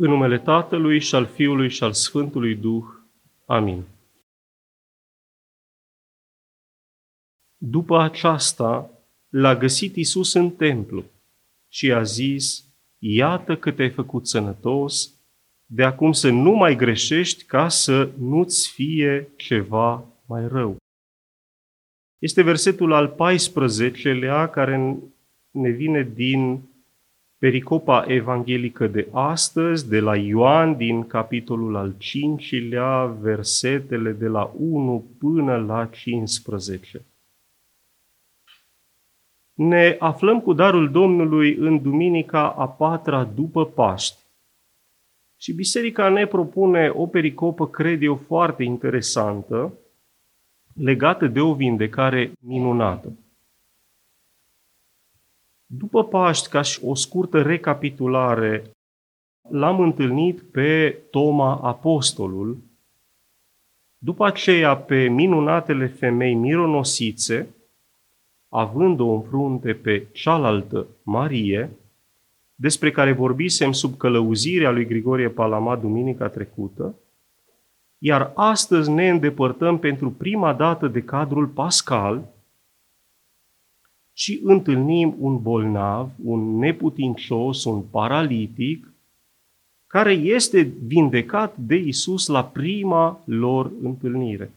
În numele Tatălui și al Fiului și al Sfântului Duh. Amin. După aceasta, l-a găsit Isus în templu și a zis, Iată că te-ai făcut sănătos, de acum să nu mai greșești ca să nu-ți fie ceva mai rău. Este versetul al 14-lea care ne vine din pericopa evanghelică de astăzi, de la Ioan, din capitolul al 5-lea, versetele de la 1 până la 15. Ne aflăm cu darul Domnului în duminica a patra după Paști. Și biserica ne propune o pericopă, cred eu, foarte interesantă, legată de o vindecare minunată. După Paști, ca și o scurtă recapitulare, l-am întâlnit pe Toma Apostolul, după aceea pe minunatele femei mironosițe, având-o în frunte pe cealaltă Marie, despre care vorbisem sub călăuzirea lui Grigorie Palama duminica trecută, iar astăzi ne îndepărtăm pentru prima dată de cadrul pascal și întâlnim un bolnav, un neputincios, un paralitic, care este vindecat de Isus la prima lor întâlnire.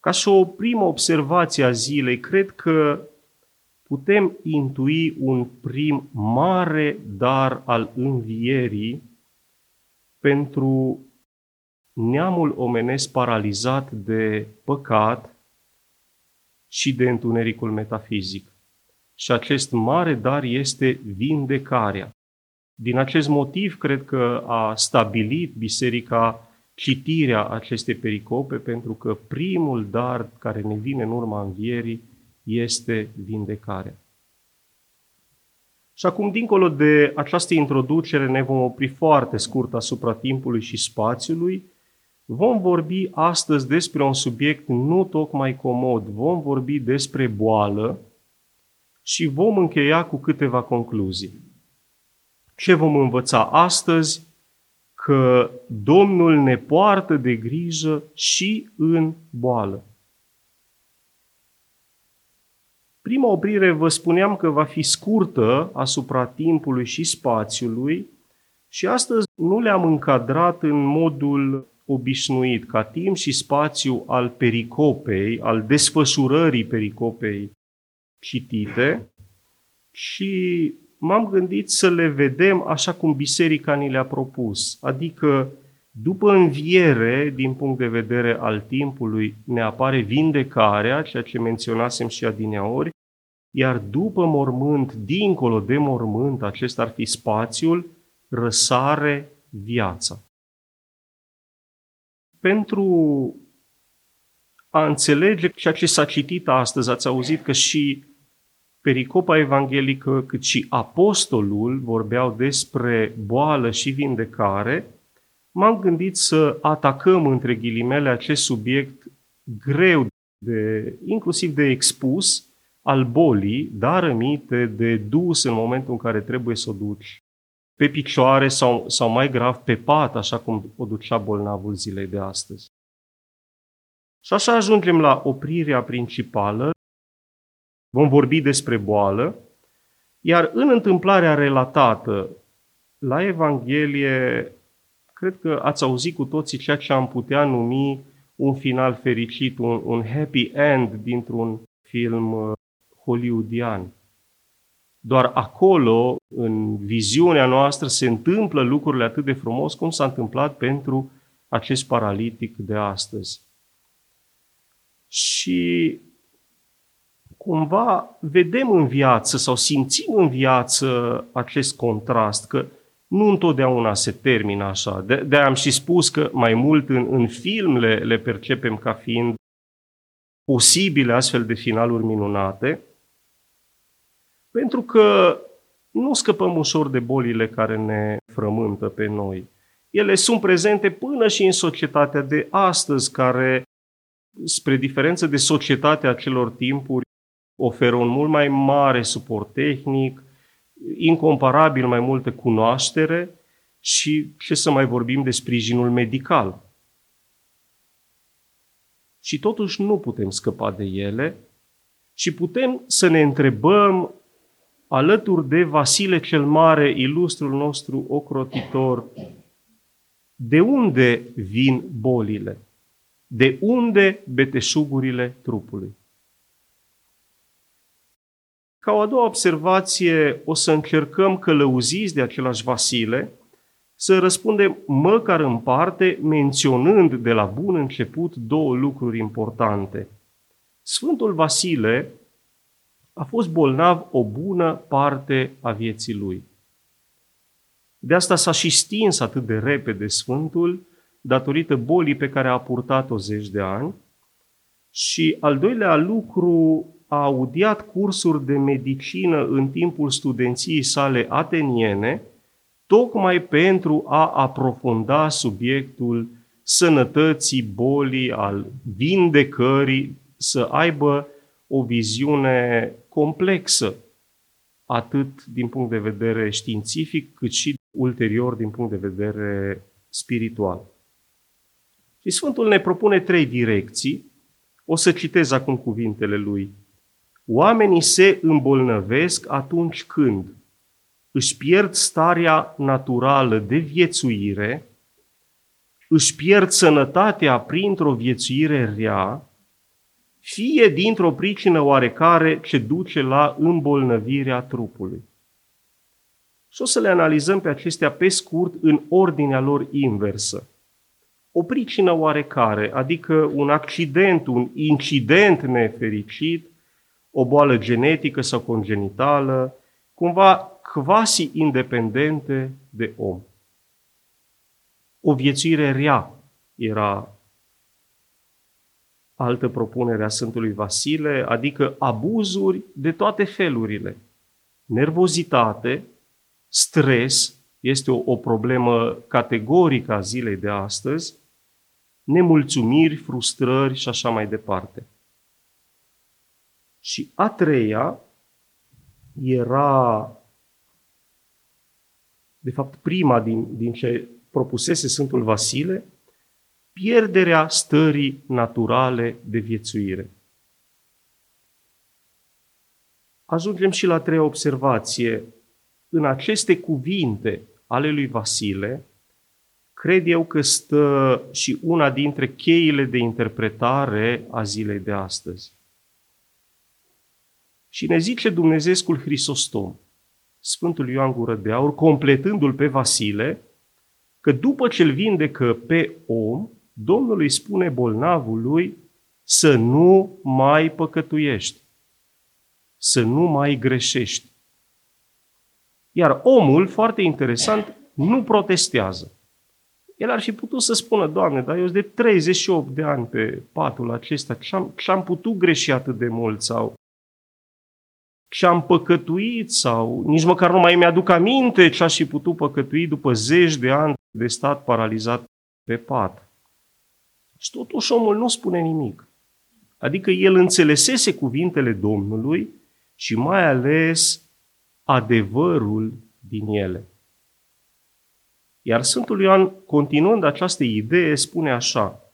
Ca și o primă observație a zilei, cred că putem intui un prim mare dar al învierii pentru neamul omenesc paralizat de păcat și de întunericul metafizic. Și acest mare dar este vindecarea. Din acest motiv, cred că a stabilit Biserica citirea acestei pericope, pentru că primul dar care ne vine în urma învierii este vindecarea. Și acum, dincolo de această introducere, ne vom opri foarte scurt asupra timpului și spațiului. Vom vorbi astăzi despre un subiect nu tocmai comod. Vom vorbi despre boală și vom încheia cu câteva concluzii. Ce vom învăța astăzi? Că Domnul ne poartă de grijă și în boală. Prima oprire vă spuneam că va fi scurtă asupra timpului și spațiului și astăzi nu le-am încadrat în modul obișnuit, ca timp și spațiu al pericopei, al desfășurării pericopei citite și m-am gândit să le vedem așa cum biserica ni le-a propus, adică după înviere, din punct de vedere al timpului, ne apare vindecarea, ceea ce menționasem și adineori, iar după mormânt, dincolo de mormânt, acesta ar fi spațiul, răsare viața. Pentru a înțelege ceea ce s-a citit astăzi, ați auzit că și pericopa evanghelică, cât și apostolul vorbeau despre boală și vindecare, m-am gândit să atacăm între ghilimele acest subiect greu, de, inclusiv de expus, al bolii, dar rămite de dus în momentul în care trebuie să o duci pe picioare sau, sau mai grav pe pat, așa cum o ducea bolnavul zilei de astăzi. Și așa ajungem la oprirea principală. Vom vorbi despre boală, iar în întâmplarea relatată la Evanghelie, cred că ați auzit cu toții ceea ce am putea numi un final fericit, un, un happy end dintr-un film uh, hollywoodian. Doar acolo, în viziunea noastră, se întâmplă lucrurile atât de frumos cum s-a întâmplat pentru acest paralitic de astăzi. Și cumva vedem în viață sau simțim în viață acest contrast, că nu întotdeauna se termină așa. De, de am și spus că mai mult în, în film le, le percepem ca fiind posibile astfel de finaluri minunate, pentru că nu scăpăm ușor de bolile care ne frământă pe noi. Ele sunt prezente până și în societatea de astăzi, care, spre diferență de societatea celor timpuri, oferă un mult mai mare suport tehnic, incomparabil mai multă cunoaștere și ce să mai vorbim de sprijinul medical. Și totuși nu putem scăpa de ele și putem să ne întrebăm alături de Vasile cel Mare, ilustrul nostru ocrotitor, de unde vin bolile? De unde beteșugurile trupului? Ca o a doua observație, o să încercăm călăuziți de același Vasile, să răspundem măcar în parte, menționând de la bun început două lucruri importante. Sfântul Vasile a fost bolnav o bună parte a vieții lui. De asta s-a și stins atât de repede Sfântul, datorită bolii pe care a purtat-o zeci de ani. Și al doilea lucru, a audiat cursuri de medicină în timpul studenției sale ateniene, tocmai pentru a aprofunda subiectul sănătății, bolii, al vindecării, să aibă o viziune complexă, atât din punct de vedere științific, cât și ulterior din punct de vedere spiritual. Și Sfântul ne propune trei direcții. O să citez acum cuvintele lui. Oamenii se îmbolnăvesc atunci când își pierd starea naturală de viețuire, își pierd sănătatea printr-o viețuire rea, fie dintr-o pricină oarecare ce duce la îmbolnăvirea trupului. Și o să le analizăm pe acestea pe scurt în ordinea lor inversă. O pricină oarecare, adică un accident, un incident nefericit, o boală genetică sau congenitală, cumva quasi independente de om. O viețuire rea era altă propunere a Sfântului Vasile, adică abuzuri de toate felurile. Nervozitate, stres, este o, o problemă categorică a zilei de astăzi, nemulțumiri, frustrări și așa mai departe. Și a treia era, de fapt, prima din, din ce propusese Sfântul Vasile, pierderea stării naturale de viețuire. Ajungem și la treia observație. În aceste cuvinte ale lui Vasile, cred eu că stă și una dintre cheile de interpretare a zilei de astăzi. Și ne zice Dumnezeescul Hristostom, Sfântul Ioan Gură de Aur, completându-l pe Vasile, că după ce îl vindecă pe om, Domnul îi spune bolnavului să nu mai păcătuiești, să nu mai greșești. Iar omul, foarte interesant, nu protestează. El ar fi putut să spună, Doamne, dar eu sunt de 38 de ani pe patul acesta, ce-am, ce-am putut greși atât de mult sau ce am păcătuit sau nici măcar nu mai mi-aduc aminte ce aș fi putut păcătui după zeci de ani de stat paralizat pe pat. Și totuși omul nu spune nimic. Adică el înțelesese cuvintele Domnului și mai ales adevărul din ele. Iar Sfântul Ioan, continuând această idee, spune așa,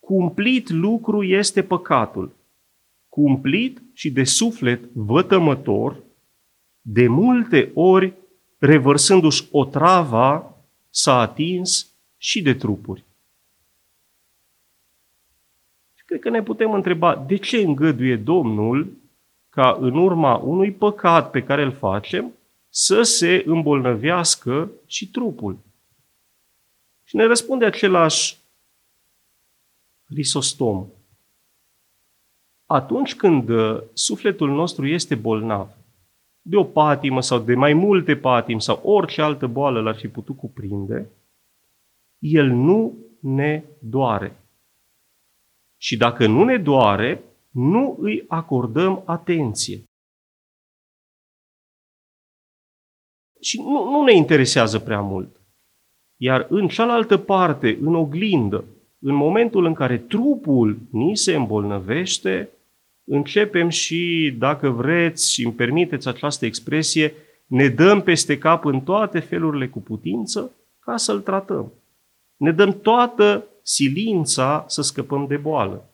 cumplit lucru este păcatul, cumplit și de suflet vătămător, de multe ori revărsându-și o trava, s-a atins și de trupuri. Și cred că ne putem întreba de ce îngăduie Domnul ca în urma unui păcat pe care îl facem să se îmbolnăvească și trupul. Și ne răspunde același risostom atunci când uh, sufletul nostru este bolnav, de o patimă sau de mai multe patimi sau orice altă boală l-ar fi putut cuprinde, el nu ne doare. Și dacă nu ne doare, nu îi acordăm atenție. Și nu, nu ne interesează prea mult. Iar în cealaltă parte, în oglindă, în momentul în care trupul ni se îmbolnăvește, începem și, dacă vreți și îmi permiteți această expresie, ne dăm peste cap în toate felurile cu putință ca să-l tratăm. Ne dăm toată silința să scăpăm de boală.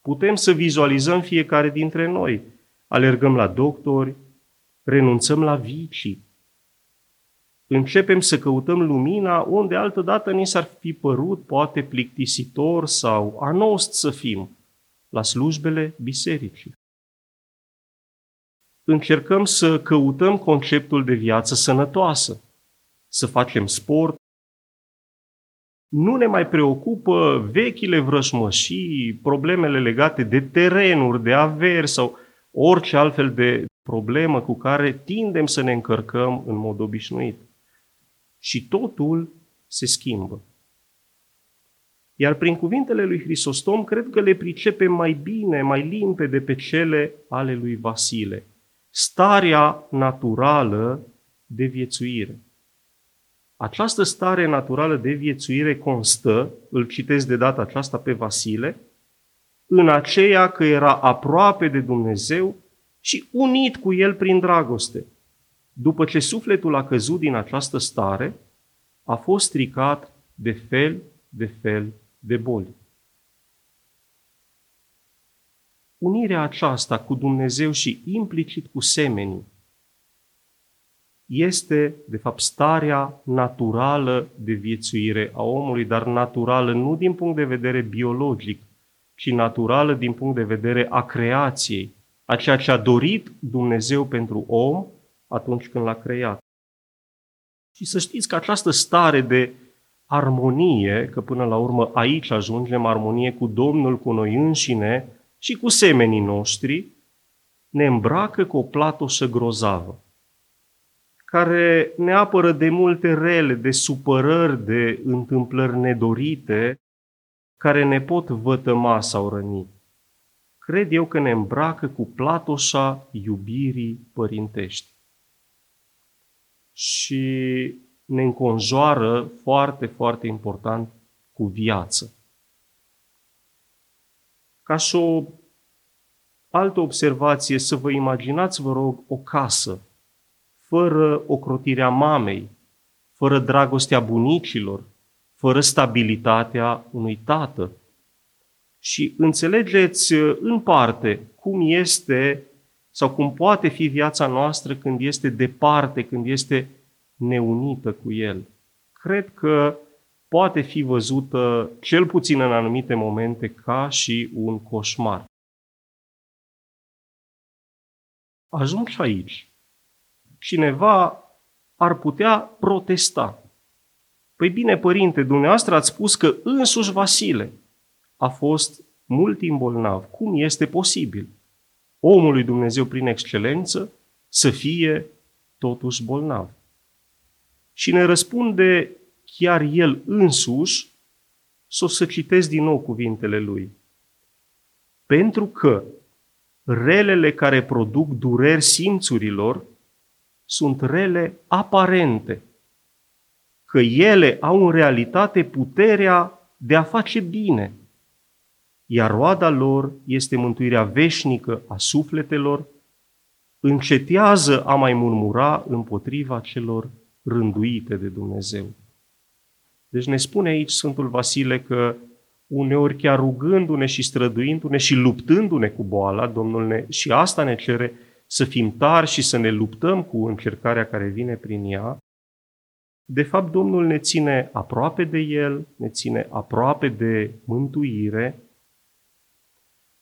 Putem să vizualizăm fiecare dintre noi. Alergăm la doctori, renunțăm la vicii. Începem să căutăm lumina unde altădată ni s-ar fi părut poate plictisitor sau anost să fim, la slujbele bisericii. Încercăm să căutăm conceptul de viață sănătoasă, să facem sport, nu ne mai preocupă vechile vrășmășii, problemele legate de terenuri, de averi sau orice altfel de problemă cu care tindem să ne încărcăm în mod obișnuit. Și totul se schimbă. Iar prin cuvintele lui Hristostom, cred că le pricepe mai bine, mai limpede pe cele ale lui Vasile. Starea naturală de viețuire. Această stare naturală de viețuire constă, îl citesc de data aceasta pe Vasile, în aceea că era aproape de Dumnezeu și unit cu El prin dragoste. După ce sufletul a căzut din această stare, a fost stricat de fel de fel de boli. Unirea aceasta cu Dumnezeu și implicit cu semenii este, de fapt, starea naturală de viețuire a omului, dar naturală nu din punct de vedere biologic, ci naturală din punct de vedere a creației, a ceea ce a dorit Dumnezeu pentru om atunci când l-a creat. Și să știți că această stare de armonie, că până la urmă aici ajungem, armonie cu Domnul, cu noi înșine și cu semenii noștri, ne îmbracă cu o platoșă grozavă care ne apără de multe rele, de supărări, de întâmplări nedorite, care ne pot vătăma sau răni. Cred eu că ne îmbracă cu platoșa iubirii părintești. Și ne înconjoară foarte, foarte important cu viață. Ca și o altă observație, să vă imaginați, vă rog, o casă fără ocrotirea mamei, fără dragostea bunicilor, fără stabilitatea unui tată. Și înțelegeți în parte cum este sau cum poate fi viața noastră când este departe, când este neunită cu El. Cred că poate fi văzută, cel puțin în anumite momente, ca și un coșmar. Ajung și aici cineva ar putea protesta. Păi bine, părinte, dumneavoastră ați spus că însuși Vasile a fost mult timp bolnav. Cum este posibil? Omul lui Dumnezeu prin excelență să fie totuși bolnav. Și ne răspunde chiar el însuși, să o să citesc din nou cuvintele lui. Pentru că relele care produc dureri simțurilor sunt rele aparente, că ele au în realitate puterea de a face bine, iar roada lor este mântuirea veșnică a sufletelor, încetează a mai murmura împotriva celor rânduite de Dumnezeu. Deci ne spune aici Sfântul Vasile că uneori chiar rugându-ne și străduindu-ne și luptându-ne cu boala, Domnul ne, și asta ne cere să fim tari și să ne luptăm cu încercarea care vine prin ea, de fapt Domnul ne ține aproape de El, ne ține aproape de mântuire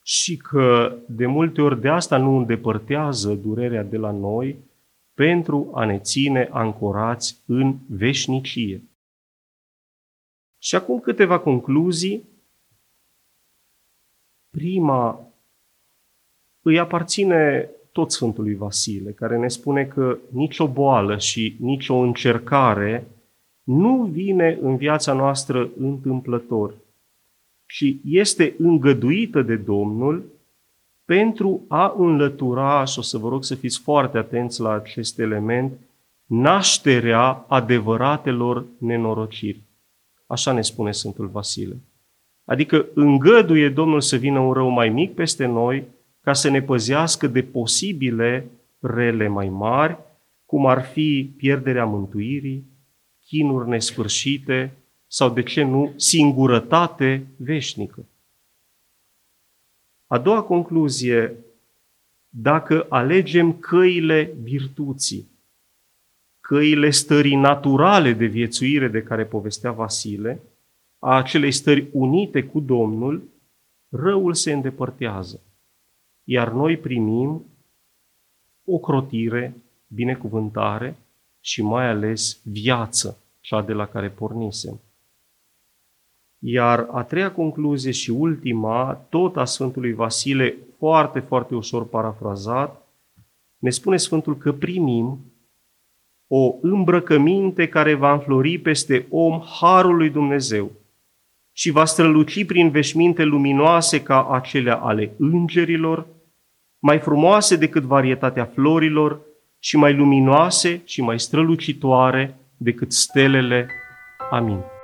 și că de multe ori de asta nu îndepărtează durerea de la noi pentru a ne ține ancorați în veșnicie. Și acum câteva concluzii. Prima îi aparține tot Sfântului Vasile, care ne spune că nicio boală și nicio încercare nu vine în viața noastră întâmplător, ci este îngăduită de Domnul pentru a înlătura, și o să vă rog să fiți foarte atenți la acest element, nașterea adevăratelor nenorociri. Așa ne spune Sfântul Vasile. Adică îngăduie Domnul să vină un rău mai mic peste noi ca să ne păzească de posibile rele mai mari, cum ar fi pierderea mântuirii, chinuri nesfârșite sau, de ce nu, singurătate veșnică. A doua concluzie, dacă alegem căile virtuții, căile stării naturale de viețuire de care povestea Vasile, a acelei stări unite cu Domnul, răul se îndepărtează. Iar noi primim o crotire, binecuvântare și mai ales viață, cea de la care pornisem. Iar a treia concluzie și ultima, tot a Sfântului Vasile, foarte, foarte ușor parafrazat, ne spune Sfântul că primim o îmbrăcăminte care va înflori peste om harul lui Dumnezeu și va străluci prin veșminte luminoase ca acelea ale îngerilor, mai frumoase decât varietatea florilor și mai luminoase și mai strălucitoare decât stelele. Amin.